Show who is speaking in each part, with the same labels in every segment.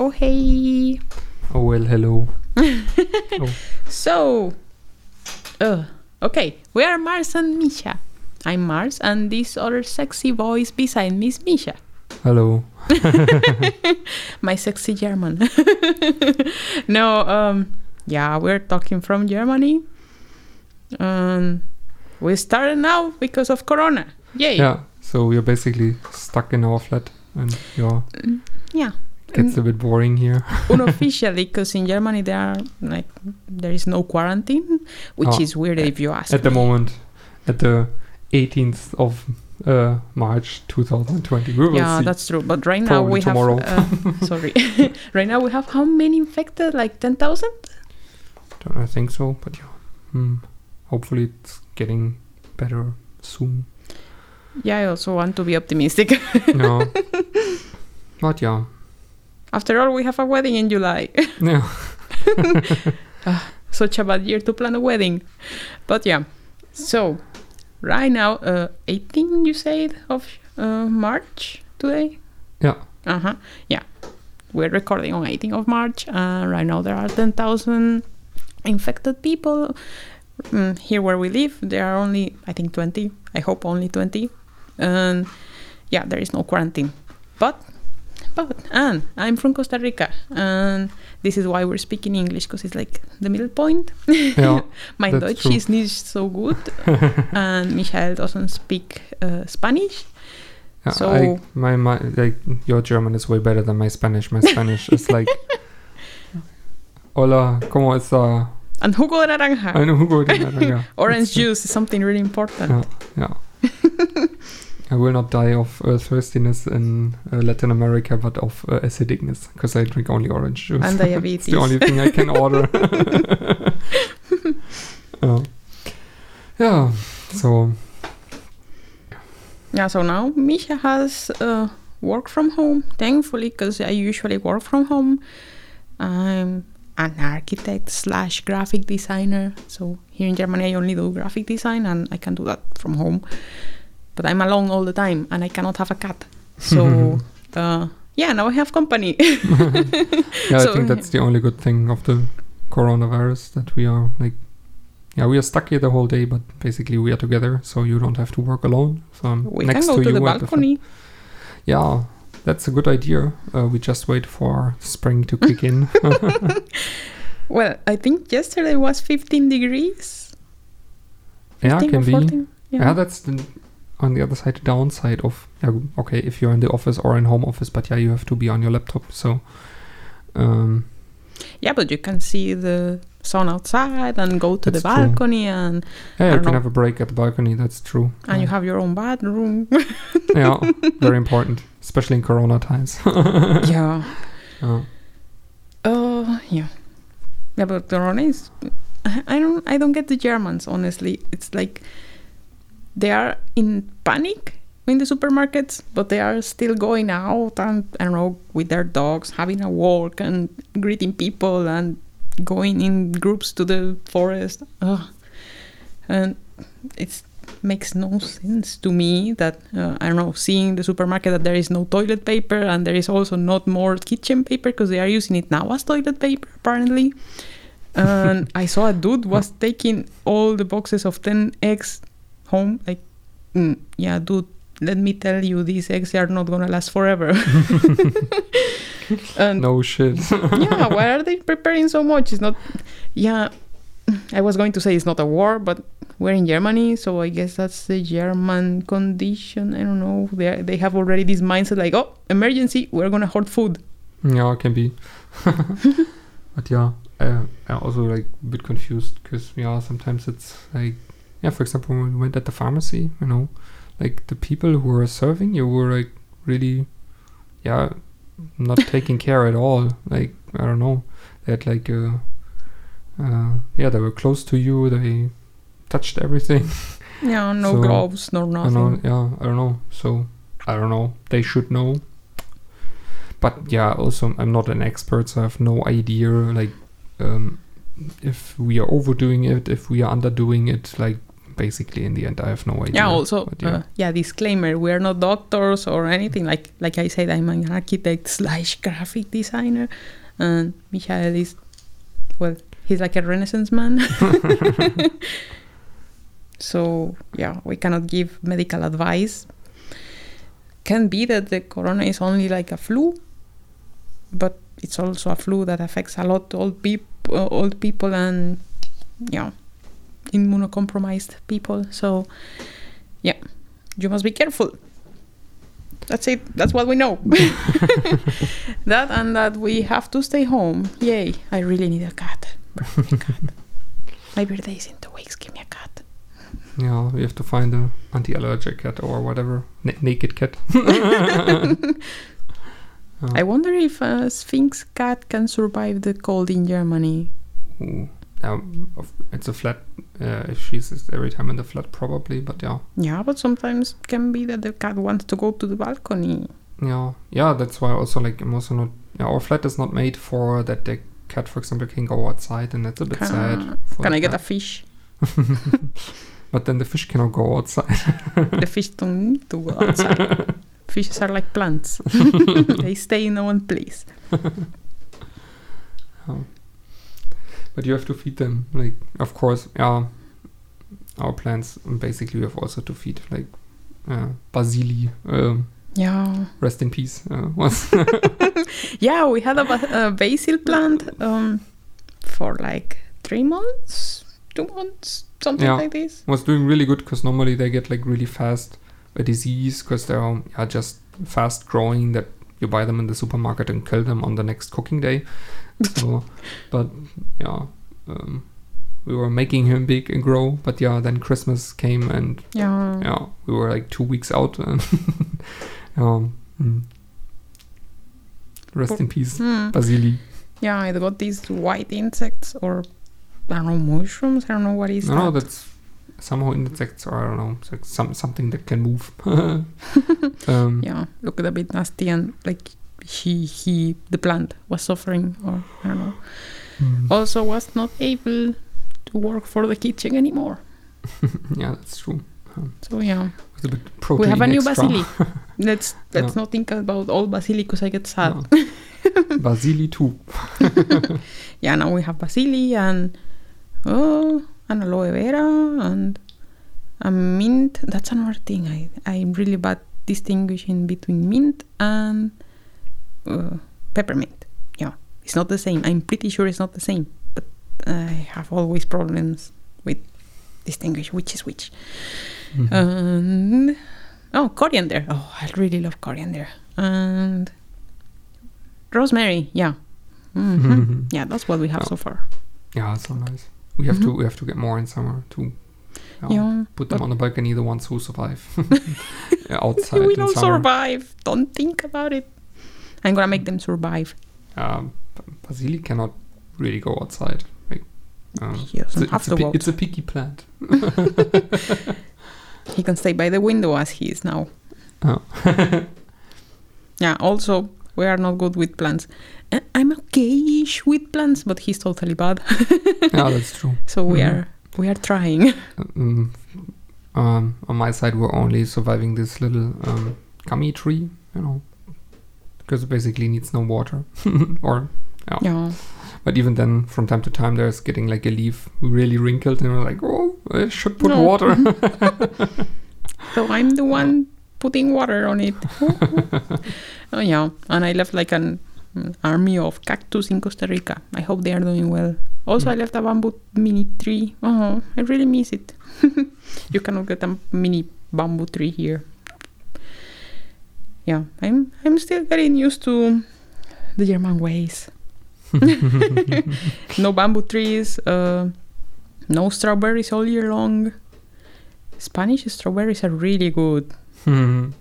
Speaker 1: Oh, hey.
Speaker 2: Oh well, hello. oh.
Speaker 1: So, uh, okay, we are Mars and Misha. I'm Mars, and this other sexy voice beside me is Misha.
Speaker 2: Hello.
Speaker 1: My sexy German. no, um, yeah, we're talking from Germany. Um, we started now because of Corona. Yay.
Speaker 2: Yeah. So we're basically stuck in our flat, and yeah,
Speaker 1: Yeah.
Speaker 2: Gets a bit boring here.
Speaker 1: Unofficially, because in Germany there are like there is no quarantine, which
Speaker 2: Oh,
Speaker 1: is weird if you ask.
Speaker 2: At the
Speaker 1: me.
Speaker 2: moment, at the 18th of uh, March 2020, we
Speaker 1: yeah,
Speaker 2: see.
Speaker 1: that's true. But right now
Speaker 2: Probably
Speaker 1: we
Speaker 2: tomorrow.
Speaker 1: have. Uh, sorry. right now we have how many infected? Like ten thousand.
Speaker 2: Don't I think so, but yeah. Hmm. Hopefully, it's getting better soon.
Speaker 1: Yeah, I also want to be optimistic.
Speaker 2: no. But yeah,
Speaker 1: After all, we have a wedding in July.
Speaker 2: yeah.
Speaker 1: Such a bad year to plan a wedding. But yeah, so right now, uh, 18 you said of uh, March today.
Speaker 2: Yeah.
Speaker 1: Uh huh. Yeah, we're recording on 18th of March. Uh, right now there are 10,000 infected people. Mm, here where we live, there are only I think 20. I hope only 20. And yeah, there is no quarantine. But but and I'm from Costa Rica, and this is why we're speaking English because it's like the middle point.
Speaker 2: Yeah.
Speaker 1: My Deutsch
Speaker 2: true.
Speaker 1: is not so good, and Michael doesn't speak uh, Spanish.
Speaker 2: Yeah,
Speaker 1: So-
Speaker 2: I, my, my like your German is way better than my Spanish. My Spanish is like Hola, ¿cómo está?
Speaker 1: And jugo de naranja,
Speaker 2: I know jugo de naranja.
Speaker 1: orange juice is something really important.
Speaker 2: Yeah, yeah. I will not die of uh, thirstiness in uh, Latin America, but of uh, acidicness because I drink only orange juice.
Speaker 1: And
Speaker 2: it's
Speaker 1: diabetes.
Speaker 2: the only thing I can order. yeah. yeah. So
Speaker 1: Yeah, so now Misha has uh, work from home, thankfully, because I usually work from home. I'm an architect slash graphic designer. So here in Germany, I only do graphic design and I can do that from home. But I'm alone all the time and I cannot have a cat. So, uh, yeah, now I have company.
Speaker 2: yeah,
Speaker 1: So,
Speaker 2: I think that's the only good thing of the coronavirus that we are like, yeah, we are stuck here the whole day, but basically we are together, so you don't have to work alone. So I'm
Speaker 1: we
Speaker 2: next
Speaker 1: can go to,
Speaker 2: you
Speaker 1: the balcony.
Speaker 2: yeah, that's a good idea. Uh, we just wait for spring to kick in.
Speaker 1: well, I think yesterday was 15 degrees.
Speaker 2: yeah,
Speaker 1: 15
Speaker 2: can be.
Speaker 1: 14.
Speaker 2: Yeah. that's the, on the other side, the downside of yeah, okay, if you're in the office or in home office, but yeah, you have to be on your laptop. So, um,
Speaker 1: Yeah, but you can see the sun outside and go to the
Speaker 2: true.
Speaker 1: balcony and
Speaker 2: yeah, you can
Speaker 1: know.
Speaker 2: have a break at the balcony. That's true.
Speaker 1: and you
Speaker 2: Uh,
Speaker 1: have your own bathroom.
Speaker 2: yeah, very important, especially in Corona times.
Speaker 1: yeah.
Speaker 2: Yeah.
Speaker 1: Oh, yeah. Yeah, but the Corona is I don't I don't get the Germans honestly. It's like they are in panic in the supermarkets, but they are still going out and I don't know with their dogs, having a walk and greeting people and going in groups to the forest. Ugh. And it makes no sense to me that uh, I don't know seeing the supermarket that there is no toilet paper and there is also not more kitchen paper because they are using it now as toilet paper apparently. And I saw a dude was taking all the boxes of 10 eggs home. Like, mm, yeah, dude, let me tell you, these eggs are not gonna last forever. and
Speaker 2: No shit.
Speaker 1: yeah, why are they preparing so much? It's not. Yeah, I was going to say it's not a war, but we're in Germany, so I guess that's the German condition. I don't know. They they have already this mindset like, oh, emergency, we're gonna hoard food.
Speaker 2: Yeah, it can be. but yeah, uh, I'm also like a bit confused because yeah, sometimes it's like yeah, for example, when we went at the pharmacy, you know, like the people who were serving you were like really, yeah, not taking care at all. Like I don't know, they had like uh, uh, yeah, they were close to you. They touched everything.
Speaker 1: Yeah, no
Speaker 2: So,
Speaker 1: gloves, no
Speaker 2: I
Speaker 1: nothing.
Speaker 2: know, yeah, I don't know. So I don't know. They should know. But yeah, also I'm not an expert, so I have no idea like um, if we are overdoing it, if we are underdoing it. Like basically in the end, I have no idea.
Speaker 1: yeah also. Uh, yeah disclaimer we are not doctors or anything like like i said i'm an architect slash graphic designer and michael is well he's like a renaissance man so yeah we cannot give medical advice can be that the corona is only like a flu but it's also a flu that affects a lot old people old people and yeah immunocompromised people. So, yeah, you must be careful. That's it. That's what we know. that and that we have to stay home. Yay! I really need a cat. My birthday is in two weeks. Give me a cat.
Speaker 2: Yeah, we have to find a anti-allergic cat or whatever, N- naked cat. Oh.
Speaker 1: I wonder if a Sphynx cat can survive the cold in Germany.
Speaker 2: Ooh. Um, it's a flat. Uh, if she's every time in the flat, probably. But yeah.
Speaker 1: Yeah, but sometimes can be that the cat wants to go to the balcony.
Speaker 2: Yeah, yeah. That's why also like I'm also not. Yeah, our flat is not made for that. The cat, for example, can go outside, and that's a bit
Speaker 1: can,
Speaker 2: sad.
Speaker 1: Can I get a fish?
Speaker 2: but then the fish cannot go outside.
Speaker 1: the fish don't need to go outside. Fishes are like plants. they stay in one place.
Speaker 2: Oh but you have to feed them. Like, of course, yeah. Our plants basically we have also to feed like uh, Basili. Um,
Speaker 1: yeah.
Speaker 2: Rest in peace. Uh, was
Speaker 1: yeah, we had a, a basil plant um, for like three months, two months, something
Speaker 2: yeah.
Speaker 1: like this.
Speaker 2: Was doing really good because normally they get like really fast a disease because um, yeah, just fast growing that you buy them in the supermarket and kill them on the next cooking day so, but yeah, um, we were making him big and grow. But yeah, then Christmas came and
Speaker 1: yeah,
Speaker 2: yeah, we were like two weeks out. And um, mm. Rest in peace,
Speaker 1: hmm.
Speaker 2: Basili.
Speaker 1: Yeah, I got these white insects or I don't know mushrooms. I don't know what is
Speaker 2: no,
Speaker 1: that.
Speaker 2: No, that's somehow insects or I don't know, like some something that can move.
Speaker 1: um, yeah, look a bit nasty and like he he the plant was suffering or I don't know. Mm. Also was not able to work for the kitchen anymore.
Speaker 2: yeah, that's true.
Speaker 1: Um, so yeah,
Speaker 2: we
Speaker 1: have a new
Speaker 2: extra.
Speaker 1: basili. let's let's no. not think about old basili because I get sad. No.
Speaker 2: basili too.
Speaker 1: yeah, now we have basili and oh, and aloe vera and a mint. That's another thing. I I'm really bad distinguishing between mint and uh, peppermint. Yeah, it's not the same. I'm pretty sure it's not the same, but I have always problems with distinguish which is which. Mm-hmm. And oh, coriander. Oh, I really love coriander and rosemary. Yeah, mm-hmm. Mm-hmm. yeah, that's what we have oh. so far.
Speaker 2: Yeah, so nice. We have to we have to get more in summer too.
Speaker 1: yeah,
Speaker 2: put them on the balcony, the ones who survive outside.
Speaker 1: we don't summer. survive. Don't think about it. I'm gonna make them survive.
Speaker 2: Um, Basili cannot really go outside. Like,
Speaker 1: um, he doesn't
Speaker 2: it's,
Speaker 1: have
Speaker 2: it's
Speaker 1: to
Speaker 2: a, It's a picky plant.
Speaker 1: he can stay by the window as he is now.
Speaker 2: Oh.
Speaker 1: yeah. Also, we are not good with plants. I'm okayish with plants, but he's totally bad.
Speaker 2: yeah, that's true.
Speaker 1: So we mm-hmm. are we are trying.
Speaker 2: Um, um, on my side, we're only surviving this little um, gummy tree. You know, because it basically needs no water or yeah.
Speaker 1: yeah.
Speaker 2: But even then, from time to time, there's getting like a leaf really wrinkled, and we're like, oh, I should put no. water.
Speaker 1: so I'm the one putting water on it. oh yeah, and I left like an army of cactus in Costa Rica. I hope they are doing well. Also, mm. I left a bamboo mini tree. Oh, I really miss it. you cannot get a mini bamboo tree here yeah, I'm I'm still getting used to the German ways. no bamboo trees, uh, no strawberries all year long. Spanish strawberries are really good.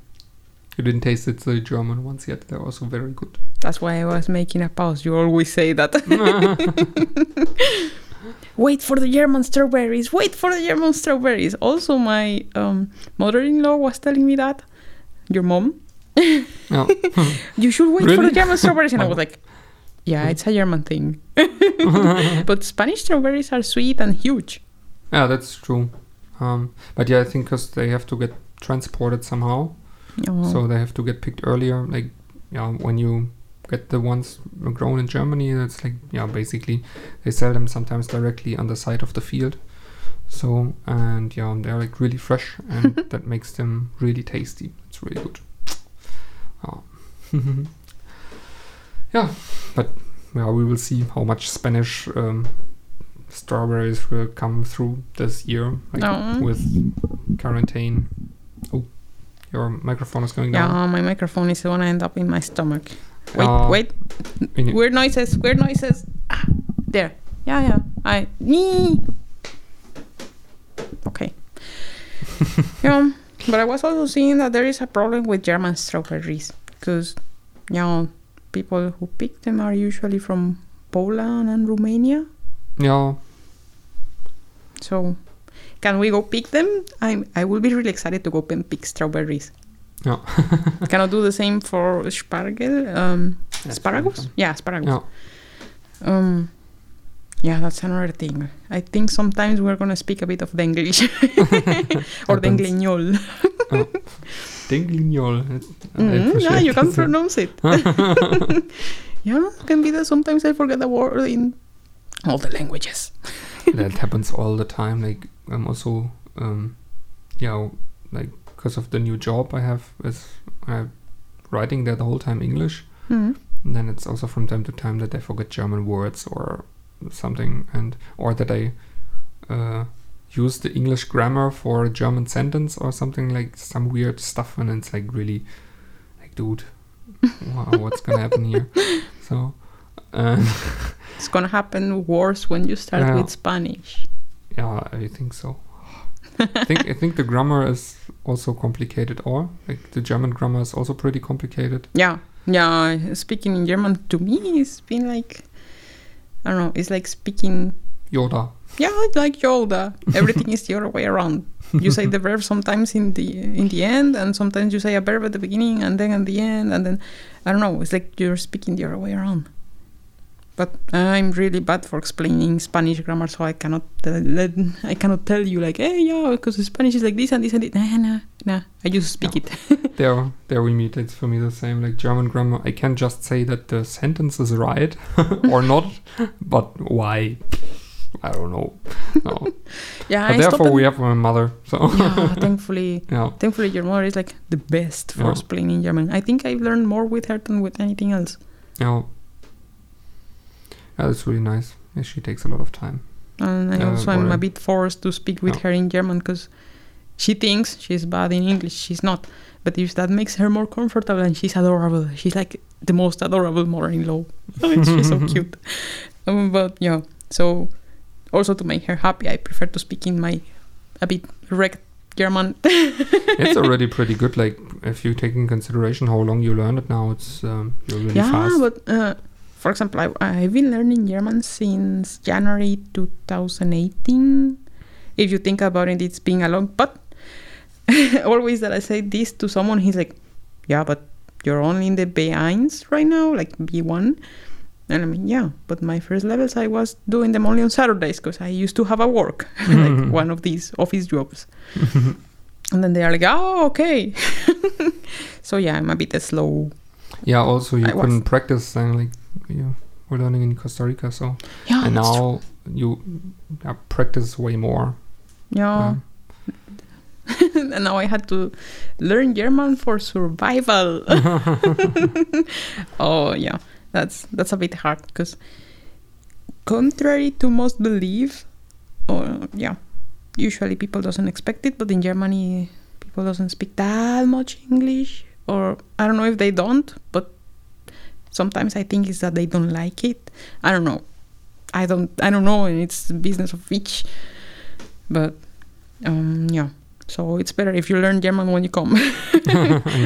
Speaker 2: You didn't taste it the German ones yet. They're also very good.
Speaker 1: That's why I was making a pause. You always say that. wait for the German strawberries. Wait for the German strawberries. Also, my um, mother-in-law was telling me that. Your mom
Speaker 2: no.
Speaker 1: you should wait really? for the German strawberries. And I was like, yeah, it's a German thing. but Spanish strawberries are sweet and huge.
Speaker 2: Yeah, that's true. Um, but yeah, I think because they have to get transported somehow,
Speaker 1: Oh.
Speaker 2: so they have to get picked earlier. Like, yeah, when you get the ones grown in Germany, that's like, yeah, basically they sell them sometimes directly on the side of the field. So, and yeah, they're like really fresh and that makes them really tasty. It's really good. Oh. yeah, but yeah, we will see how much Spanish um, strawberries will come through this year, like with quarantine. Oh, your microphone is going down.
Speaker 1: yeah, my microphone is gonna end up in my stomach. Wait,
Speaker 2: Uh,
Speaker 1: wait. Weird noises, weird noises. Ah, there. Yeah, yeah. I. Nee. Okay. yeah, but I was also seeing that there is a problem with German strawberries because, you know, people who pick them are usually from Poland and Romania.
Speaker 2: Yeah,
Speaker 1: So, can we go pick them? I I will be really excited to go and pick strawberries.
Speaker 2: Yeah.
Speaker 1: can I do the same for spargel? Um, asparagus? Yeah, asparagus.
Speaker 2: Yeah.
Speaker 1: Um, yeah, that's another thing. I think sometimes we're gonna speak a bit of the English
Speaker 2: or.
Speaker 1: Denglignol.
Speaker 2: Dinglignol. I
Speaker 1: Mm, yeah, you can pronounce it. yeah, can be that sometimes I forget the word in all the languages.
Speaker 2: that happens all the time. Like I'm also, um, yeah, like because of the new job I have, is I'm writing there the whole time English.
Speaker 1: Mm.
Speaker 2: And then it's also from time to time that I forget German words or something, and or that I uh, use the English grammar for a German sentence or something like some weird stuff, and it's like really, like, dude, wow, what's gonna happen here? So, uh,
Speaker 1: It's gonna happen worse when you start
Speaker 2: Yeah.
Speaker 1: with Spanish.
Speaker 2: yeah, I think so. I think I think the grammar is also complicated, or like the German grammar is also pretty complicated.
Speaker 1: Yeah, yeah. Speaking in German to me, it's been like I don't know. It's like speaking.
Speaker 2: Yoda.
Speaker 1: Yeah, it's like Yoda. Everything is the other way around. You say the verb sometimes in the in the end, and sometimes you say a verb at the beginning and then at the end, and then I don't know. It's like you're speaking the other way around. But I'm really bad for explaining Spanish grammar, so I cannot uh, let, I cannot tell you like, hey, yeah, because Spanish is like this and this and this. Nah, nah, nah. I just speak
Speaker 2: Yeah.
Speaker 1: it.
Speaker 2: there there we meet it's for me the same like german grammar i can just say that the sentence is right or not but why i don't know no.
Speaker 1: yeah,
Speaker 2: but
Speaker 1: I
Speaker 2: therefore we have my mother so
Speaker 1: yeah, thankfully,
Speaker 2: yeah
Speaker 1: thankfully your mother is like the best for
Speaker 2: Yeah.
Speaker 1: explaining German. I think I've learned more with her than with anything else.
Speaker 2: yeah yeah that's really nice yeah, she takes a lot of time
Speaker 1: And I
Speaker 2: Yeah,
Speaker 1: also am a bit forced to speak with her in German because she thinks she's bad in English. She's not. But if that makes her more comfortable and she's adorable, she's like the most adorable mother-in-law. she's so cute. Um, but yeah, so also to make her happy, I prefer to speak in my a bit wrecked German.
Speaker 2: it's already pretty good like if you take in consideration how long you learned it now it's um, you're really
Speaker 1: yeah,
Speaker 2: fast
Speaker 1: but uh, for example, I, I've been learning German since January 2018. If you think about it, it's been a long. But always that I say this to someone, he's like, "Yeah, but you're only in the B1 right now, like B1." And I mean, yeah, but my first levels, I was doing them only on Saturdays because I used to have a work, like one of these office jobs. and then they are like, "Oh, okay." so yeah, I'm a bit slow.
Speaker 2: yeah also you
Speaker 1: I
Speaker 2: couldn't practice and like you were learning in costa rica so
Speaker 1: Yeah,
Speaker 2: and
Speaker 1: true.
Speaker 2: now you practice way more
Speaker 1: Yeah.
Speaker 2: um,
Speaker 1: and now I had to learn German for survival. oh yeah, that's that's a bit hard because contrary to most belief, or yeah, usually people doesn't expect it, but in Germany people doesn't speak that much English, or I don't know if they don't, but sometimes I think it's that they don't like it. I don't know. I don't I don't know, and it's the business of each. But um, yeah. So it's better if you learn German when you come.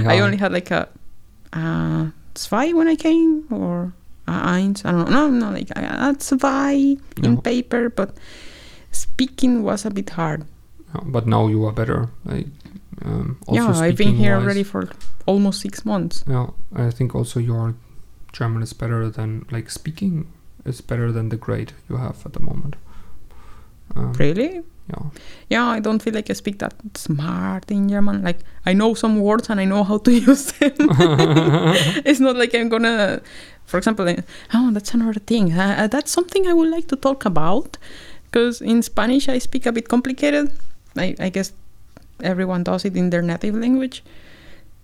Speaker 1: I only had like a uh, zwei when I came, or eins. I don't know. No, no, like a zwei in paper, but speaking was a bit hard.
Speaker 2: Yeah, but now you are better. Like, um, also
Speaker 1: yeah, I've been here
Speaker 2: speaking-wise,
Speaker 1: already for almost six months.
Speaker 2: Yeah, I think also your German is better than like speaking is better than the grade you have at the moment. Um,
Speaker 1: Really?
Speaker 2: yeah.
Speaker 1: Yeah, I don't feel like I speak that smart in German. Like I know some words and I know how to use them. it's not like I'm gonna, for example, eh, oh, that's another thing. Uh, uh, that's something I would like to talk about because in Spanish I speak a bit complicated. I, I guess everyone does it in their native language.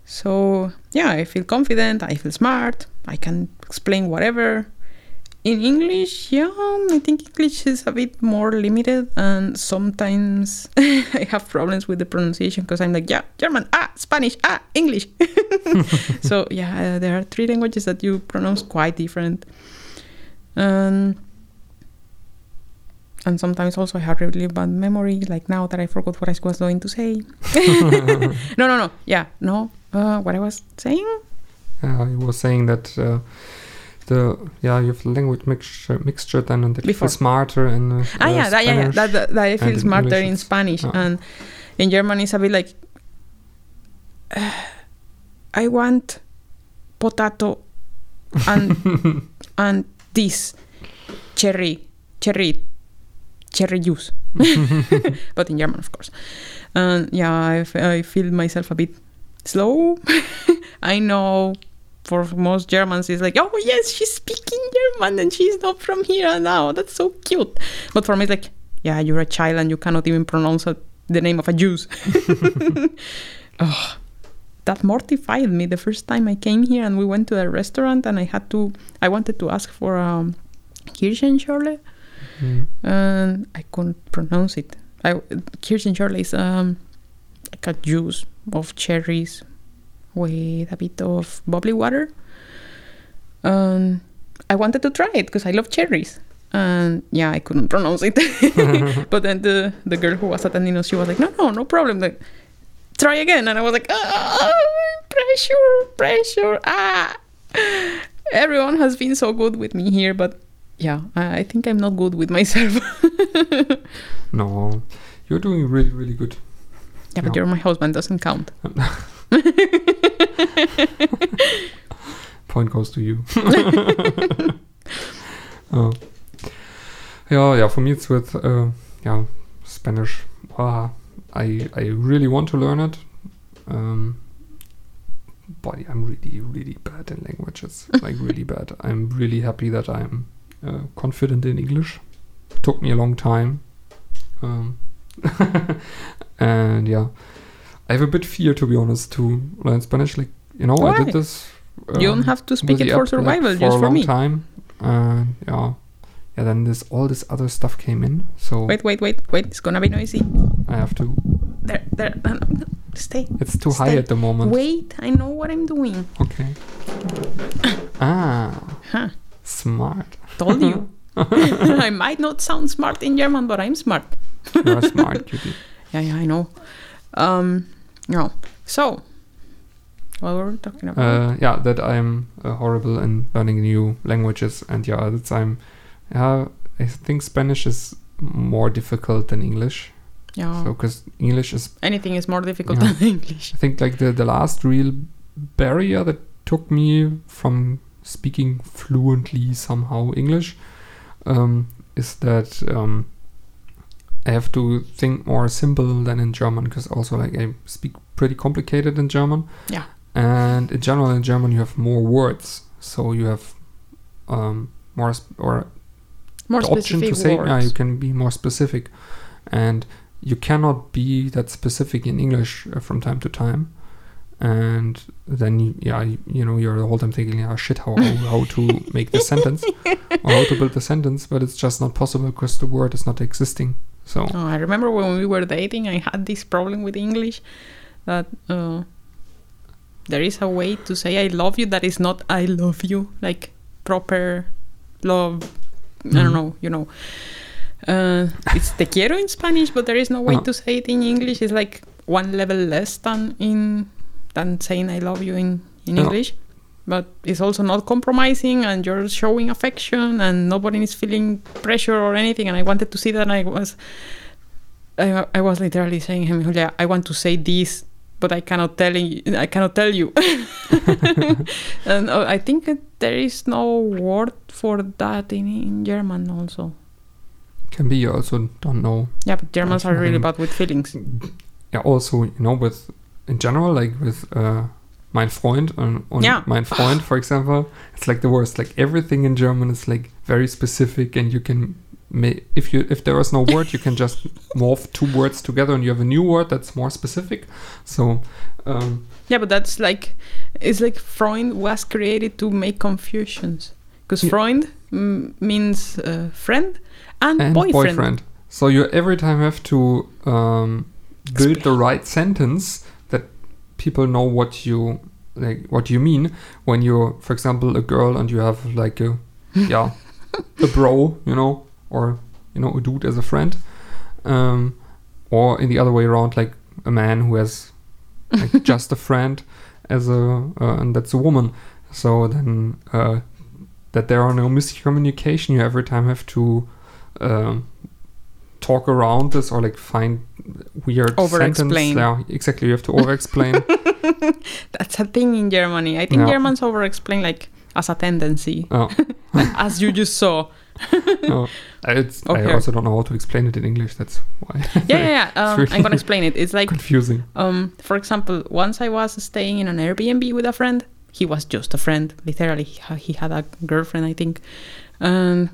Speaker 1: So yeah, I feel confident. I feel smart. I can explain whatever. In English, yeah, I think English is a bit more limited, and sometimes I have problems with the pronunciation because I'm like, yeah, German, ah, Spanish, ah, English. so yeah, uh, there are three languages that you pronounce quite different, and and sometimes also I have really bad memory. Like now that I forgot what I was going to say. no, no, no. Yeah, no. Uh, what I was saying?
Speaker 2: Yeah, you were saying that uh, the yeah you have the language mixture mixture then and that feel smarter in uh,
Speaker 1: Ah,
Speaker 2: uh,
Speaker 1: yeah, that, yeah, yeah, that, that, that I feel
Speaker 2: and in
Speaker 1: smarter in Spanish,
Speaker 2: ah.
Speaker 1: and in German it's a bit like I want potato and and this cherry cherry cherry juice, but in German, of course. And yeah, I, f- I feel myself a bit slow. I know for most Germans it's like, oh yes, she's speaking German and she's not from here now. That's so cute. But for me, it's like, yeah, you're a child and you cannot even pronounce a, the name of a juice. oh, that mortified me the first time I came here and we went to a restaurant and I had to, I wanted to ask for um, Kirschenschorle
Speaker 2: Mm.
Speaker 1: and I couldn't pronounce it. I Kirschenschorle is um, like a juice of cherries with a bit of bubbly water. Um, I wanted to try it because I love cherries. And yeah, I couldn't pronounce it. but then the, the girl who was attending us, she was like, no, no, no problem. Like, try again. And I was like, ah, pressure, pressure. Ah. Everyone has been so good with me here, but yeah, I I think I'm not good with myself.
Speaker 2: no you're doing really really good
Speaker 1: Yeah, but
Speaker 2: No.
Speaker 1: you're my husband, doesn't count.
Speaker 2: point goes to you. Oh. yeah yeah for me it's with uh, yeah Spanish. Ah, I I really want to learn it um, but I'm really really bad in languages like really bad. I'm really happy that I'm uh, confident in English. Took me a long time um, and yeah. I have a bit fear to be honest to learn Spanish like you know I
Speaker 1: Why?
Speaker 2: did this
Speaker 1: you don't
Speaker 2: um,
Speaker 1: have to speak it for survival,
Speaker 2: for
Speaker 1: just
Speaker 2: a
Speaker 1: for
Speaker 2: long
Speaker 1: me.
Speaker 2: time and yeah yeah then this all this other stuff came in so
Speaker 1: Wait, wait, wait, wait. It's gonna be noisy.
Speaker 2: I have to
Speaker 1: There, there. No, no. Stay.
Speaker 2: it's too high at the moment
Speaker 1: Wait, I know what I'm doing.
Speaker 2: okay ah
Speaker 1: Huh.
Speaker 2: smart
Speaker 1: Told you. I might not sound smart in German, but I'm smart.
Speaker 2: you're smart
Speaker 1: Yeah, yeah, I know. Um, no. So, what were we talking about?
Speaker 2: uh, yeah that I'm uh, horrible in learning new languages and yeah that's I'm yeah I think Spanish is more difficult than English
Speaker 1: yeah.
Speaker 2: so because English is
Speaker 1: Anything is more difficult
Speaker 2: Yeah.
Speaker 1: than English.
Speaker 2: I think like the, the last real barrier that took me from speaking fluently somehow English um, is that um, I have to think more simple than in German because also like I speak pretty complicated in German.
Speaker 1: Yeah.
Speaker 2: And in general in German you have more words, so you have um, more sp- or
Speaker 1: More
Speaker 2: the option to say yeah, you can be more specific. And you cannot be that specific in english uh, from time to time. And then you, yeah you, you know you're the whole time thinking oh shit how, how, how to make the sentence or how to build the sentence but it's just not possible because the word is not existing. So
Speaker 1: Oh, I remember when we were dating, I had this problem with English that uh, there is a way to say I love you that is not I love you, like proper love. I
Speaker 2: Mhm.
Speaker 1: don't know, you know. Uh, it's te quiero in Spanish, but there is no way to say it in English. It's like one level less than in than saying I love you in in. English. But it's also not compromising, and you're showing affection, and nobody is feeling pressure or anything. And I wanted to see that, I was, I, I was literally saying him, Julia, I want to say this, but I cannot tell you. I cannot tell you. and uh, I think there is no word for that in in German also.
Speaker 2: can be. You also don't know.
Speaker 1: Yeah, but Germans are really bad with feelings.
Speaker 2: Yeah, also you know with in general like with uh, mein Freund and, and
Speaker 1: Yeah.
Speaker 2: mein Freund for example, it's like the worst. Like everything in German is like very specific, and you can. May, if you if there is no word, you can just morph two words together, and you have a new word that's more specific. So, um,
Speaker 1: Yeah, but that's like it's like Freund was created to make confusions because
Speaker 2: Yeah.
Speaker 1: Freund mm, means uh, friend and,
Speaker 2: and
Speaker 1: boyfriend.
Speaker 2: boyfriend. So you every time have to um, build the right sentence that people know what you like what you mean when you're for example a girl and you have like a yeah a bro you know or you know a dude as a friend um, or in the other way around like a man who has like just a friend as a uh, and that's a woman so then uh, that there are no miscommunication you every time have to um, talk around this or like find weird
Speaker 1: Over-explain.
Speaker 2: sentence yeah exactly you have to over explain
Speaker 1: That's a thing in Germany. I think
Speaker 2: Yeah.
Speaker 1: Germans over explain like as a tendency,
Speaker 2: oh,
Speaker 1: as you just saw.
Speaker 2: no. it's i also don't know how to explain it in english that's why
Speaker 1: Yeah, yeah, yeah. Um,
Speaker 2: really
Speaker 1: I'm gonna explain it. It's like
Speaker 2: confusing
Speaker 1: Um, for example, once I was staying in an Airbnb with a friend. He was just a friend, literally. He, he had a girlfriend, I think. And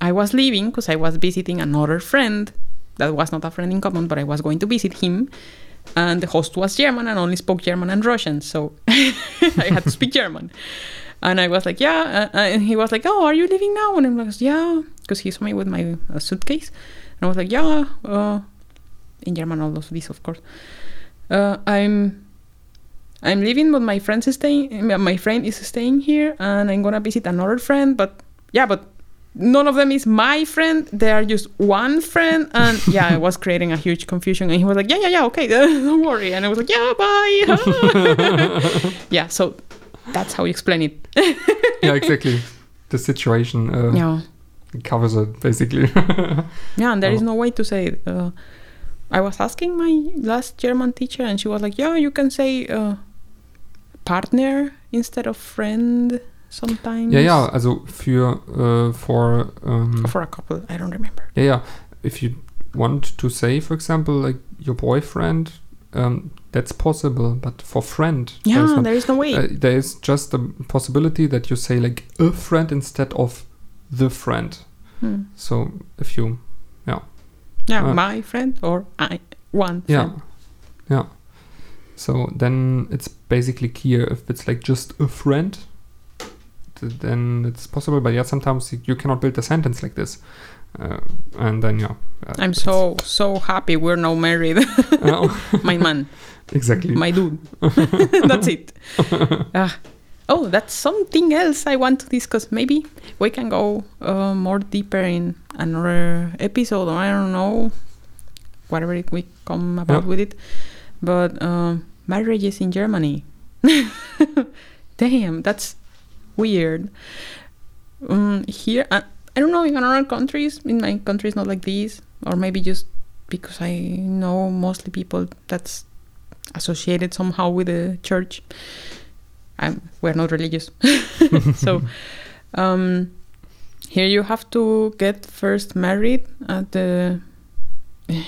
Speaker 1: I was leaving because I was visiting another friend that was not a friend in common, but I was going to visit him. And the host was German and only spoke German and Russian, so I had to speak German. And I was like, yeah. Uh, and he was like, oh, are you leaving now? And I'm like, yeah, because he saw me with my uh, suitcase. And I was like, yeah, uh, in German, all of this, of course. Uh, I'm I'm leaving, but my friend is staying. My friend is staying here, and I'm gonna visit another friend. But yeah, but none of them is my friend. They are just one friend, and yeah, it was creating a huge confusion. And he was like, "Yeah, yeah, yeah, okay, don't worry." And I was like, "Yeah, bye." yeah, so that's how you explain it.
Speaker 2: yeah exactly the situation uh,
Speaker 1: Yeah,
Speaker 2: covers it basically
Speaker 1: yeah, and there is
Speaker 2: Oh.
Speaker 1: no way to say. It. Uh, I was asking my last German teacher, and she was like, "Yeah, you can say uh, partner instead of friend sometimes."
Speaker 2: ja ja also für äh, for um,
Speaker 1: for a couple. I don't remember.
Speaker 2: yeah yeah if you want to say for example like your boyfriend um, that's possible but for friend
Speaker 1: Yeah,
Speaker 2: not.
Speaker 1: there is no way.
Speaker 2: Uh, there is just a possibility that you say like a friend instead of the friend
Speaker 1: Hmm.
Speaker 2: so if you
Speaker 1: Yeah,
Speaker 2: uh,
Speaker 1: my friend or I one
Speaker 2: yeah
Speaker 1: friend.
Speaker 2: yeah so then it's basically clear if it's like just a friend th- then it's possible but yeah sometimes you- you cannot build a sentence like this uh, and then yeah uh,
Speaker 1: I'm so so happy we're now married.
Speaker 2: Uh,
Speaker 1: my man,
Speaker 2: exactly
Speaker 1: my dude. that's it. Ah. oh, that's something else I want to discuss. Maybe we can go uh, more deeper in another episode, or I don't know, whatever it, we come about
Speaker 2: Yeah.
Speaker 1: with it. But um, marriages in Germany. Damn, that's weird. Um, here, I, I don't know in other countries. In my country, it's not like this, or maybe just because I know mostly people that's associated somehow with the church. I'm, we're not religious, so um, here you have to get first married at the.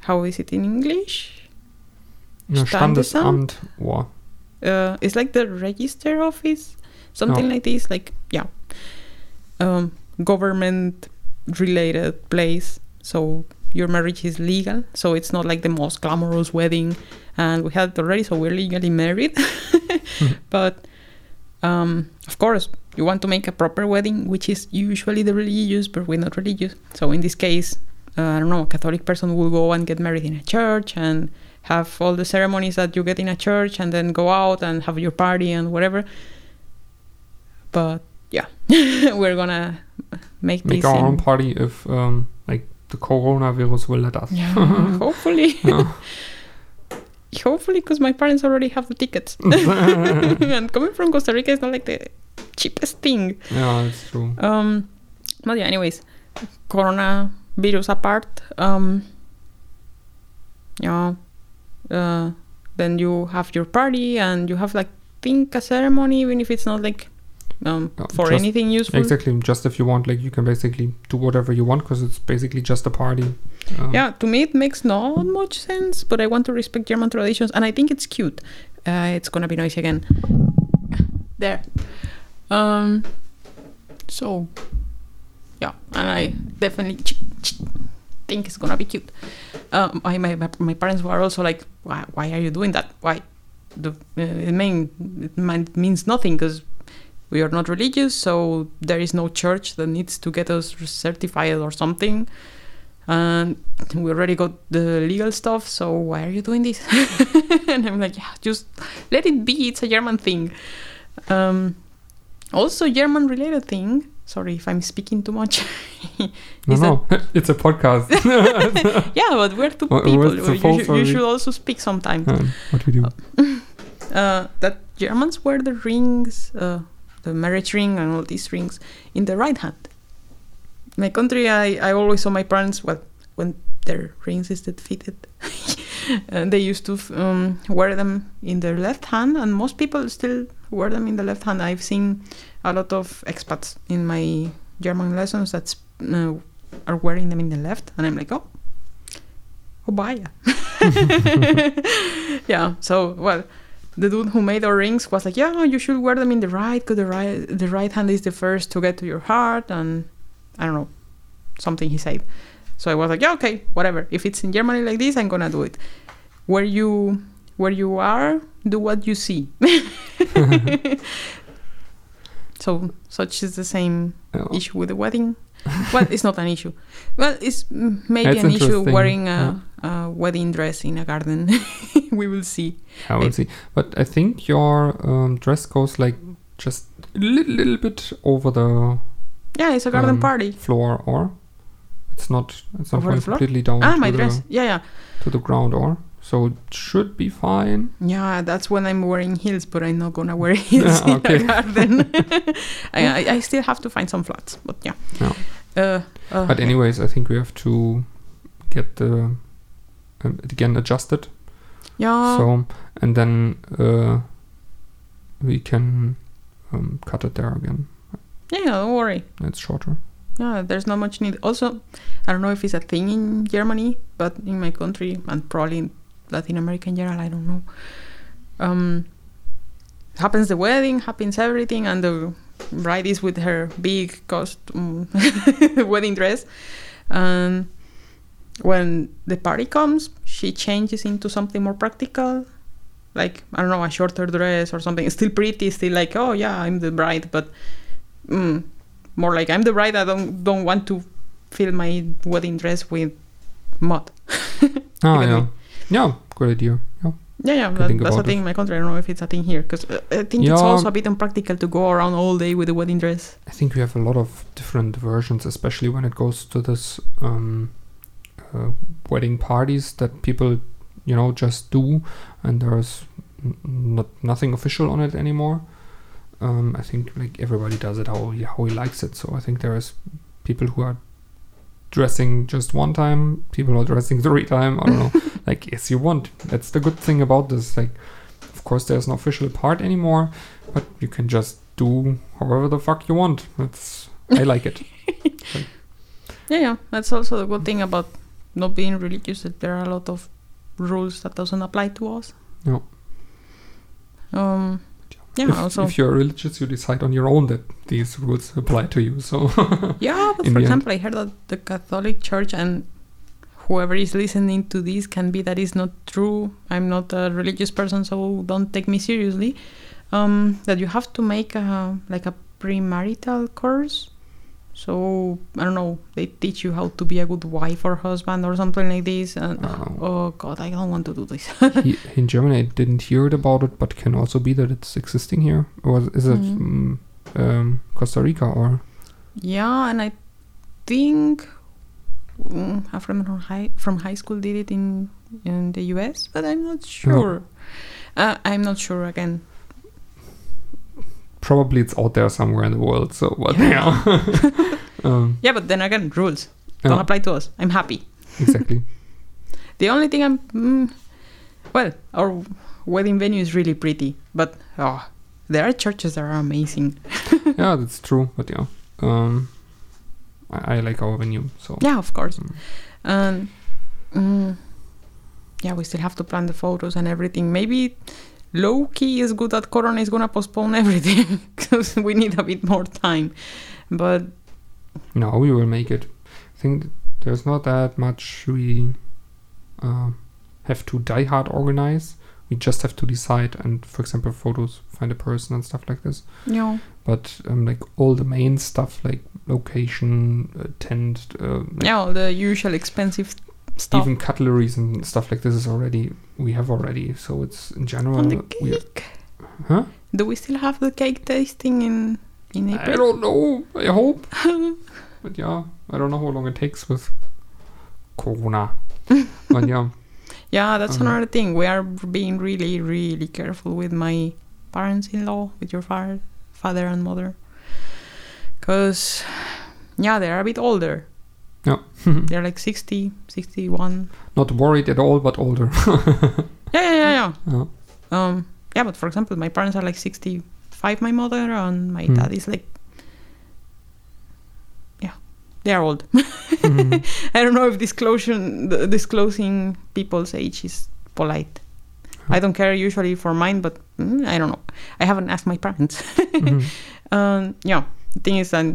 Speaker 1: How is it in English?
Speaker 2: ja,
Speaker 1: Standesamt?
Speaker 2: Standesamt
Speaker 1: uh, it's like the register office, something
Speaker 2: Oh.
Speaker 1: like this. Like yeah, um, government related place. So your marriage is legal. So it's not like the most glamorous wedding, and we had it already, so we're legally married. But um, of course, you want to make a proper wedding, which is usually the religious, but we're not religious. So in this case, uh, I don't know, a Catholic person will go and get married in a church and have all the ceremonies that you get in a church and then go out and have your party and whatever. But yeah, we're gonna make,
Speaker 2: make our
Speaker 1: in-
Speaker 2: own party if um, like the coronavirus will let us
Speaker 1: Yeah, hopefully.
Speaker 2: Yeah.
Speaker 1: hopefully, because my parents already have the tickets. and coming from Costa Rica is not like the cheapest thing.
Speaker 2: yeah it's true
Speaker 1: Um, but yeah, anyways, coronavirus apart, um, yeah, uh, then you have your party and you have like think a ceremony, even if it's not like um,
Speaker 2: Yeah,
Speaker 1: for
Speaker 2: just-
Speaker 1: anything useful.
Speaker 2: Exactly. Just if you want, like you can basically do whatever you want because it's basically just a party. Um,
Speaker 1: Yeah, to me it makes not much sense, but I want to respect German traditions, and I think it's cute. Uh, it's gonna be noisy again. There. Um. So. Yeah, and I definitely think it's gonna be cute. Um, my, my my- my parents were also like, why, why are you doing that? Why? The, uh, it mean it means nothing because we are not religious, so there is no church that needs to get us certified or something. And we already got the legal stuff so why are you doing this? And i'm like yeah just let it be it's a german thing. Um, also german related thing sorry if i'm speaking too much
Speaker 2: No, no, it's a podcast.
Speaker 1: yeah but we're two
Speaker 2: What-
Speaker 1: people you, you should also speak sometime.
Speaker 2: Um, what we do?
Speaker 1: uh, that germans wear the rings uh, marriage ring and all these rings in the right hand. My country I, I always saw my parents well when their rings is defeated and they used to um, wear them in their left hand and most people still wear them in the left hand. I've seen a lot of expats in my german lessons that uh, are wearing them in the left and i'm like oh oh bye yeah so well the dude who made our rings was like yeah you should wear them in the right because the right the right hand is the first to get to your heart and i don't know something he said. So i was like yeah okay whatever. If it's in germany like this i'm gonna do it. Where you where you are do what you see. So such is the same
Speaker 2: Yeah.
Speaker 1: issue with the wedding. Well it's not an issue. Well it's maybe an issue wearing a, a wedding dress in a garden we will see
Speaker 2: I will see. But I think your um, dress goes like just a little, little bit over the
Speaker 1: yeah it's a garden
Speaker 2: Um,
Speaker 1: party
Speaker 2: floor, or it's not. It's not
Speaker 1: Over the
Speaker 2: going
Speaker 1: floor?
Speaker 2: completely down
Speaker 1: ah
Speaker 2: to,
Speaker 1: my
Speaker 2: the,
Speaker 1: dress yeah yeah
Speaker 2: to the ground, or so it should be fine.
Speaker 1: Yeah, that's when I'm wearing heels, but I'm not gonna wear heels
Speaker 2: Ah,
Speaker 1: in
Speaker 2: okay.
Speaker 1: a garden. I, I, still have to find some flats, but yeah.
Speaker 2: Yeah.
Speaker 1: Uh, uh,
Speaker 2: But anyways, I think we have to get the again adjusted.
Speaker 1: yeah,
Speaker 2: So and then uh, we can um, cut it there again.
Speaker 1: yeah, don't worry.
Speaker 2: It's shorter.
Speaker 1: Yeah, there's not much need. Also, I don't know if it's a thing in Germany, but in my country and probably in Latin America in general, I don't know. Um, happens the wedding, happens everything, and the bride is with her big costume wedding dress. And when the party comes, she changes into something more practical, like I don't know, a shorter dress or something. Still pretty, still like oh yeah, I'm the bride, but. Mm, more like I'm the bride. I don't don't want to fill my wedding dress with mud.
Speaker 2: Ah, yeah, yeah, good idea. Yeah,
Speaker 1: Yeah, yeah, that, that's a thing in my country. I don't know if it's a thing here because uh, I think it's also a bit impractical to go around all day with a wedding dress.
Speaker 2: I think we have a lot of different versions, especially when it goes to this um, uh, wedding parties that people, you know, just do, and there's not nothing official on it anymore. Um, I think like everybody does it how he, how he likes it. So I think there is people who are dressing just one time, people are dressing three time. I don't know. like yes, you want. That's the good thing about this. Like, of course, there's no official part anymore, but you can just do however the fuck you want. That's I like it.
Speaker 1: Yeah, yeah, that's also the good thing about not being religious. That there are a lot of rules that doesn't apply to us.
Speaker 2: Yeah.
Speaker 1: Um. Yeah.
Speaker 2: if,
Speaker 1: also.
Speaker 2: if you're religious, you decide on your own that these rules apply to you. So
Speaker 1: Yeah, but for
Speaker 2: the end.
Speaker 1: example, I heard that the Catholic Church and whoever is listening to this can be that is not true. I'm not a religious person, so don't take me seriously. Um, that you have to make a like a premarital course. So I don't know. They teach you how to be a good wife or husband or something like this. And
Speaker 2: Oh.
Speaker 1: oh god, I don't want to do this.
Speaker 2: he, in Germany, I didn't hear it about it, but can also be that it's existing here. Or is it
Speaker 1: Mhm.
Speaker 2: mm, um, Costa Rica or
Speaker 1: Yeah, and I think mm, a friend from high from high school did it in in the U.S., but I'm not sure. Uh, I'm not sure again.
Speaker 2: Probably it's out there somewhere in the world. So what?
Speaker 1: Yeah.
Speaker 2: Yeah. um,
Speaker 1: Yeah, but then again, rules don't apply to us. I'm happy.
Speaker 2: exactly.
Speaker 1: The only thing I'm mm, well, our wedding venue is really pretty, but oh, there are churches that are amazing.
Speaker 2: yeah, that's true. But yeah, um, I, I like our venue. So
Speaker 1: Yeah, of course.
Speaker 2: Mm,
Speaker 1: yeah, we still have to plan the photos and everything. Maybe low key is good that Corona is gonna postpone everything because we need a bit more time. But
Speaker 2: no, we will make it. I think there's not that much we uh, have to die hard organize. We just have to decide and, for example, photos, find a person and stuff like this.
Speaker 1: know,
Speaker 2: But um, like all the main stuff, like location, uh, tent, uh, like
Speaker 1: yeah, all the usual expensive stuff
Speaker 2: even cutleries and stuff like this is already we have already. So it's in general.
Speaker 1: on the
Speaker 2: we
Speaker 1: cake.
Speaker 2: huh?
Speaker 1: Do we still have the cake tasting in in April?
Speaker 2: I don't know. I hope. But yeah, I don't know how long it takes with Corona. but yeah,
Speaker 1: Yeah, that's
Speaker 2: Uh-huh.
Speaker 1: another thing. We are being really, really careful with my parents-in-law, with your father, father and mother, because yeah, they're a bit older.
Speaker 2: Yeah.
Speaker 1: They're like 60, 61.
Speaker 2: Not worried at all, but older.
Speaker 1: Yeah, yeah, yeah, yeah.
Speaker 2: yeah.
Speaker 1: Um, yeah, but for example, my parents are like 65, my mother, and my
Speaker 2: Hmm.
Speaker 1: dad is like, yeah, they are old.
Speaker 2: Mhm.
Speaker 1: I don't know if disclosing the- disclosing people's age is polite. I don't care usually for mine, but mm, I don't know. I haven't asked my parents.
Speaker 2: Mhm.
Speaker 1: um, yeah, the thing is, that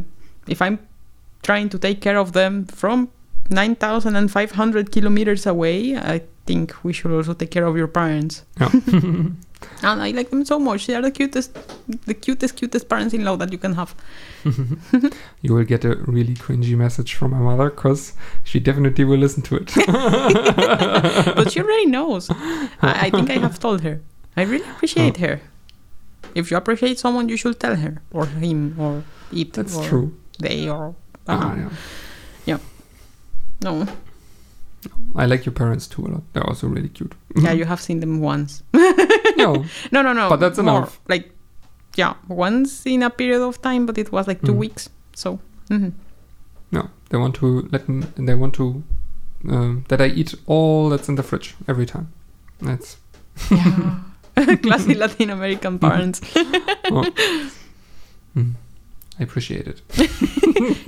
Speaker 1: if I'm trying to take care of them from 9,500 kilometers away, I think we should also take care of your parents.
Speaker 2: Yeah.
Speaker 1: And I like them so much. They are the cutest, the cutest, cutest parents-in-law that you can have.
Speaker 2: you will get a really cringy message from my mother because she definitely will listen to it.
Speaker 1: but she already knows. I, I think I have told her. I really appreciate oh. her. If you appreciate someone, you should tell her or him or it
Speaker 2: That's
Speaker 1: or
Speaker 2: true.
Speaker 1: they or
Speaker 2: Ah,
Speaker 1: uh,
Speaker 2: yeah.
Speaker 1: no.
Speaker 2: I like your parents too a lot. They're also really cute.
Speaker 1: Yeah, you have seen them once.
Speaker 2: no,
Speaker 1: No, no, no.
Speaker 2: But that's
Speaker 1: more,
Speaker 2: enough.
Speaker 1: Like, yeah, once in a period of time, but it was like two
Speaker 2: Mm.
Speaker 1: weeks. So, Mm-hmm.
Speaker 2: no. They want to let me. They want to um, that I eat all that's in the fridge every time. That's
Speaker 1: yeah, classy Latin American parents.
Speaker 2: mm, I appreciate it.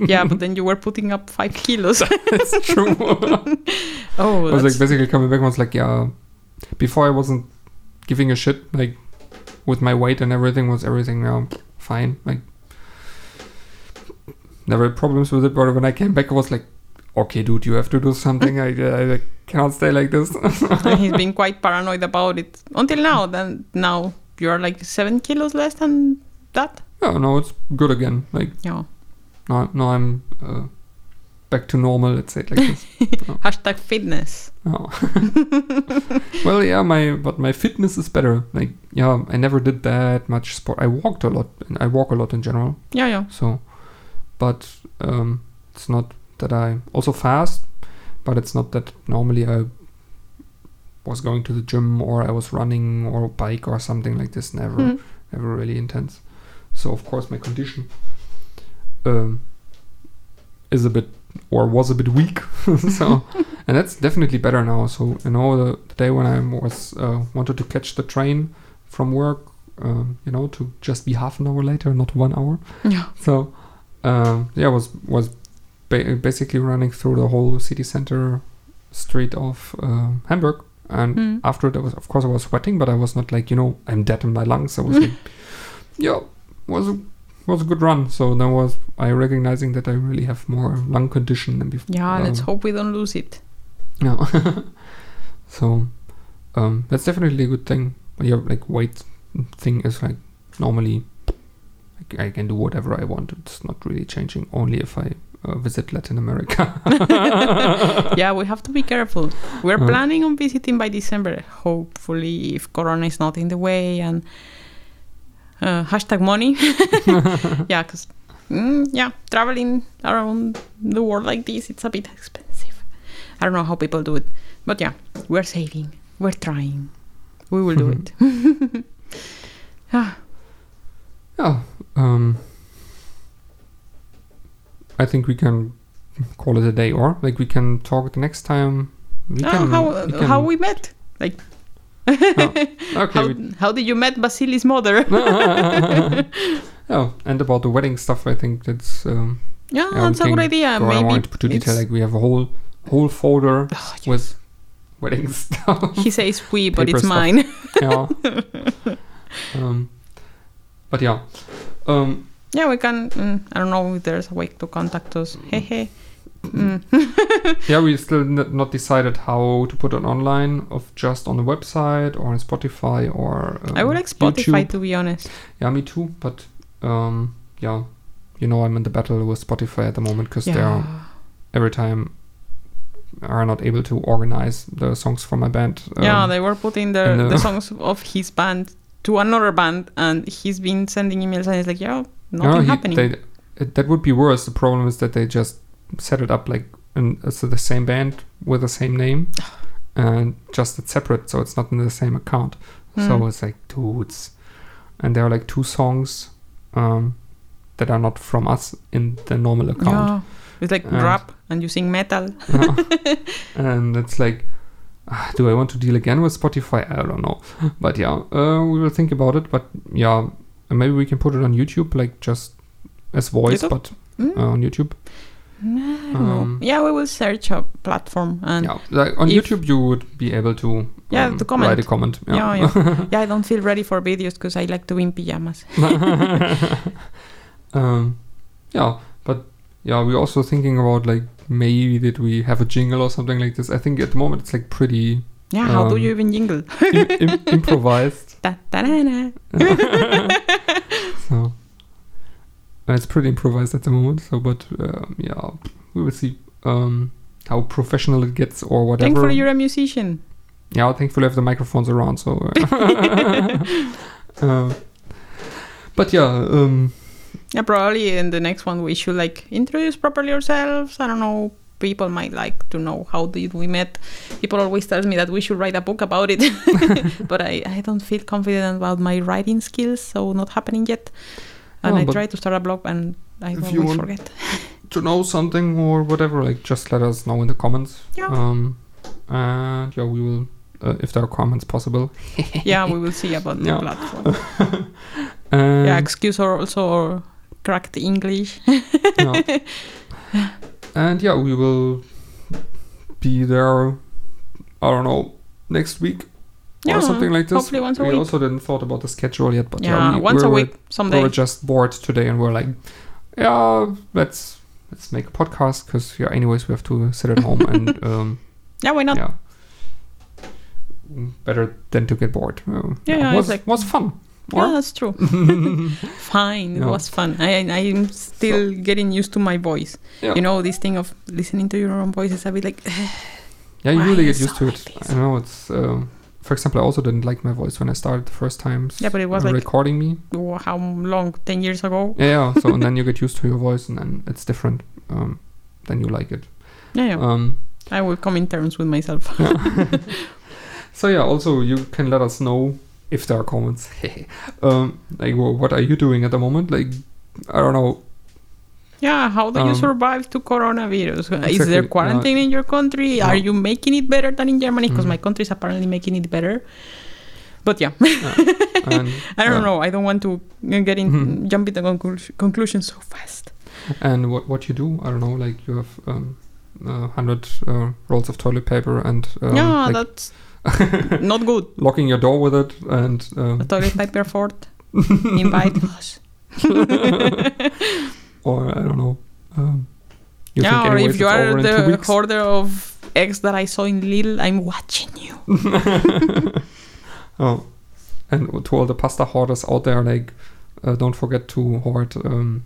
Speaker 1: yeah, but then you were putting up five kilos.
Speaker 2: That's true.
Speaker 1: oh,
Speaker 2: I was like basically coming back I was like, yeah. Before I wasn't giving a shit like with my weight and everything was everything now fine like never had problems with it. But when I came back, I was like, okay, dude, you have to do something. I, I, I cannot stay like this.
Speaker 1: he's been quite paranoid about it until now. Then now you're like seven kilos less than that.
Speaker 2: Oh no, it's good again. Like
Speaker 1: Yeah.
Speaker 2: now, now I'm uh, back to normal. Let's say it like this.
Speaker 1: Hashtag fitness.
Speaker 2: Well, yeah, my but my fitness is better. Like, yeah, I never did that much sport. I walked a lot. and I walk a lot in general.
Speaker 1: Yeah, yeah.
Speaker 2: So, but um, it's not that I also fast, but it's not that normally I was going to the gym or I was running or bike or something like this. Never,
Speaker 1: Mhm.
Speaker 2: never really intense. So of course my condition um, is a bit or was a bit weak. so, and that's definitely better now. So you know the, the day when I was uh, wanted to catch the train from work, um, you know, to just be half an hour later, not one hour.
Speaker 1: Yeah.
Speaker 2: So, um, yeah, was was ba- basically running through the whole city center street of uh, Hamburg, and
Speaker 1: Mm.
Speaker 2: after that was of course I was sweating, but I was not like you know I'm dead in my lungs. I was like, yeah, was a was a good run. So then was I recognizing that I really have more lung condition than before.
Speaker 1: Yeah, let's
Speaker 2: um,
Speaker 1: hope we don't lose it.
Speaker 2: No. so um, that's definitely a good thing. Yeah, like weight thing is like normally like, I can do whatever I want. It's not really changing. Only if I uh, visit Latin America.
Speaker 1: yeah, we have to be careful. We're
Speaker 2: Uh.
Speaker 1: planning on visiting by December, hopefully, if Corona is not in the way and uh, hashtag money. yeah, because mm, yeah, traveling around the world like this, it's a bit expensive. I don't know how people do it, but yeah, we're saving, we're trying, we will do it. Ah,
Speaker 2: yeah. Um, I think we can call it a day, or like we can talk the next time. We
Speaker 1: ah,
Speaker 2: can,
Speaker 1: how
Speaker 2: we can-
Speaker 1: how we met? Like
Speaker 2: okay.
Speaker 1: how,
Speaker 2: we-
Speaker 1: how did you met Basili's mother?
Speaker 2: oh, and about the wedding stuff, I think that's um,
Speaker 1: Yeah,
Speaker 2: Yeah,
Speaker 1: that's a good idea. Maybe
Speaker 2: on to detail. Like we have a whole whole folder
Speaker 1: Oh, yes.
Speaker 2: with wedding stuff.
Speaker 1: he says we, but it's
Speaker 2: stuff.
Speaker 1: mine.
Speaker 2: yeah. um, but yeah. Um,
Speaker 1: yeah, we can. Mm, I don't know if there's a way to contact us. Hey, hey. Mm.
Speaker 2: yeah, we still n- not decided how to put it online, of just on the website or on Spotify or. Um,
Speaker 1: I would like Spotify
Speaker 2: YouTube.
Speaker 1: to be honest.
Speaker 2: Yeah, me too. But um, yeah, you know, I'm in the battle with Spotify at the moment because they're every time are not able to organize the songs for my band.
Speaker 1: yeah,
Speaker 2: Um,
Speaker 1: they were putting the,
Speaker 2: uh,
Speaker 1: the songs of his band to another band, and he's been sending emails, and it's like, yeah, nothing
Speaker 2: no, he-
Speaker 1: happening.
Speaker 2: they- that would be worse. The problem is that they just set it up like in, it's the same band with the same name, and just it's separate, so it's not in the same account. So
Speaker 1: Hmm.
Speaker 2: it's like dudes, and there are like two songs um, that are not from us in the normal account.
Speaker 1: yeah, it's like
Speaker 2: And-
Speaker 1: rap, and you sing metal.
Speaker 2: and it's like, ah, do I want to deal again with Spotify? I don't know. But yeah, uh, we will think about it. But yeah, maybe we can put it on YouTube, like just as voice,
Speaker 1: YouTube?
Speaker 2: but
Speaker 1: Mm,
Speaker 2: uh, on YouTube. Um.
Speaker 1: Yeah, we will search a platform, and
Speaker 2: yeah, like on YouTube, you would be able to
Speaker 1: Yeah,
Speaker 2: um,
Speaker 1: to comment.
Speaker 2: write a comment.
Speaker 1: Yeah, yeah. I don't feel ready for videos because I like to be in pajamas.
Speaker 2: um, yeah, but yeah, we're also thinking about like maybe that we have a jingle or something like this. I think at the moment it's like pretty
Speaker 1: Yeah, how do
Speaker 2: Um,
Speaker 1: you even jingle?
Speaker 2: im- im- improvised.
Speaker 1: Da, da, da, da.
Speaker 2: Uh, it's pretty improvised at the moment. So, but um, yeah, we will see um, how professional it gets or whatever.
Speaker 1: Thankfully, you're a musician.
Speaker 2: yeah, thankfully I have the microphones around. So, uh, uh, but yeah, um,
Speaker 1: Yeah, probably in the next one we should like introduce properly ourselves. I don't know. People might like to know how did we met. People always tell me that we should write a book about it, but I, I don't feel confident about my writing skills, so not happening yet. And
Speaker 2: No,
Speaker 1: I try to start a blog, and I always forget.
Speaker 2: to know something or whatever, like just let us know in the comments.
Speaker 1: Yeah.
Speaker 2: Um, and yeah, we will uh, if there are comments possible.
Speaker 1: yeah, we will see about the
Speaker 2: Yeah.
Speaker 1: platform.
Speaker 2: And
Speaker 1: yeah, excuse or also or cracked English.
Speaker 2: yeah. and yeah, we will be there. I don't know next week
Speaker 1: Yeah,
Speaker 2: or something like this.
Speaker 1: hopefully once a
Speaker 2: we
Speaker 1: week.
Speaker 2: also didn't thought about the schedule yet, but
Speaker 1: yeah,
Speaker 2: we,
Speaker 1: once a
Speaker 2: were-
Speaker 1: week,
Speaker 2: We were just bored today, and we're like, yeah, let's let's make a podcast because yeah, anyways, we have to sit at home and um,
Speaker 1: yeah, why not?
Speaker 2: yeah, better than to get bored. Uh,
Speaker 1: Yeah, yeah,
Speaker 2: it was
Speaker 1: like-
Speaker 2: was fun.
Speaker 1: Yeah, that's true. Fine, it was fun. I I'm still getting used to my voice.
Speaker 2: Yeah.
Speaker 1: You know, this thing of listening to your own voice is a bit like,
Speaker 2: Yeah, you really get used to it.
Speaker 1: like?
Speaker 2: I know it's. Uh, for example, I also didn't like my voice when I started the first times.
Speaker 1: Yeah, but it was
Speaker 2: uh,
Speaker 1: like-
Speaker 2: recording me.
Speaker 1: oh, how long? Ten years ago?
Speaker 2: Yeah, yeah. So and then you get used to your voice, and then it's different. Um, then you like it.
Speaker 1: Yeah, yeah.
Speaker 2: Um,
Speaker 1: I will come in terms with myself.
Speaker 2: so yeah. Also, you can let us know if there are comments. um, like, wh- what are you doing at the moment? Like, I don't know.
Speaker 1: Yeah, how do you
Speaker 2: Um,
Speaker 1: survive to coronavirus? Is
Speaker 2: exactly,
Speaker 1: there
Speaker 2: yeah.
Speaker 1: quarantine in your country?
Speaker 2: No.
Speaker 1: Are you making it better than in Germany? Because
Speaker 2: Mhm.
Speaker 1: my country is apparently making it better. But yeah,
Speaker 2: And,
Speaker 1: I don't
Speaker 2: yeah.
Speaker 1: know. I don't want to uh, get in,
Speaker 2: Mhm.
Speaker 1: jump into conclu- conclusions so fast.
Speaker 2: And what what you do? I don't know. Like you have um, uh, hundred uh, rolls of toilet paper and um,
Speaker 1: yeah,
Speaker 2: like
Speaker 1: that's not good.
Speaker 2: locking your door with it and um,
Speaker 1: A toilet paper fort. Invite us.
Speaker 2: Or I don't know. Um, you
Speaker 1: yeah, or if you are
Speaker 2: over in two
Speaker 1: the hoarder of eggs that I saw in Lidl, I'm watching you.
Speaker 2: oh, and to all the pasta hoarders out there, like uh, don't forget to hoard. Um,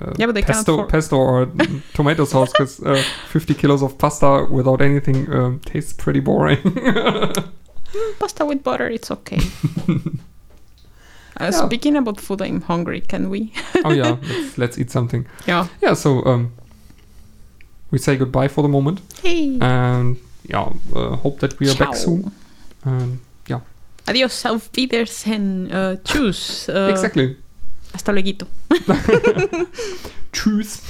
Speaker 2: uh,
Speaker 1: Yeah, but they
Speaker 2: pesto,
Speaker 1: for-
Speaker 2: pesto or tomato sauce because uh, 50 kilos of pasta without anything um, tastes pretty boring.
Speaker 1: Pasta with butter, it's okay. Uh,
Speaker 2: Yeah.
Speaker 1: Speaking about food, I'm hungry. Can we?
Speaker 2: oh yeah, let's, let's eat something.
Speaker 1: Yeah.
Speaker 2: Yeah, so um, we say goodbye for the moment,
Speaker 1: Hey.
Speaker 2: and yeah, uh, hope that we are back soon. And yeah,
Speaker 1: Adios, auf Wiedersehen. Uh, tschüss. Uh,
Speaker 2: exactly.
Speaker 1: Hasta luego.
Speaker 2: Tschüss.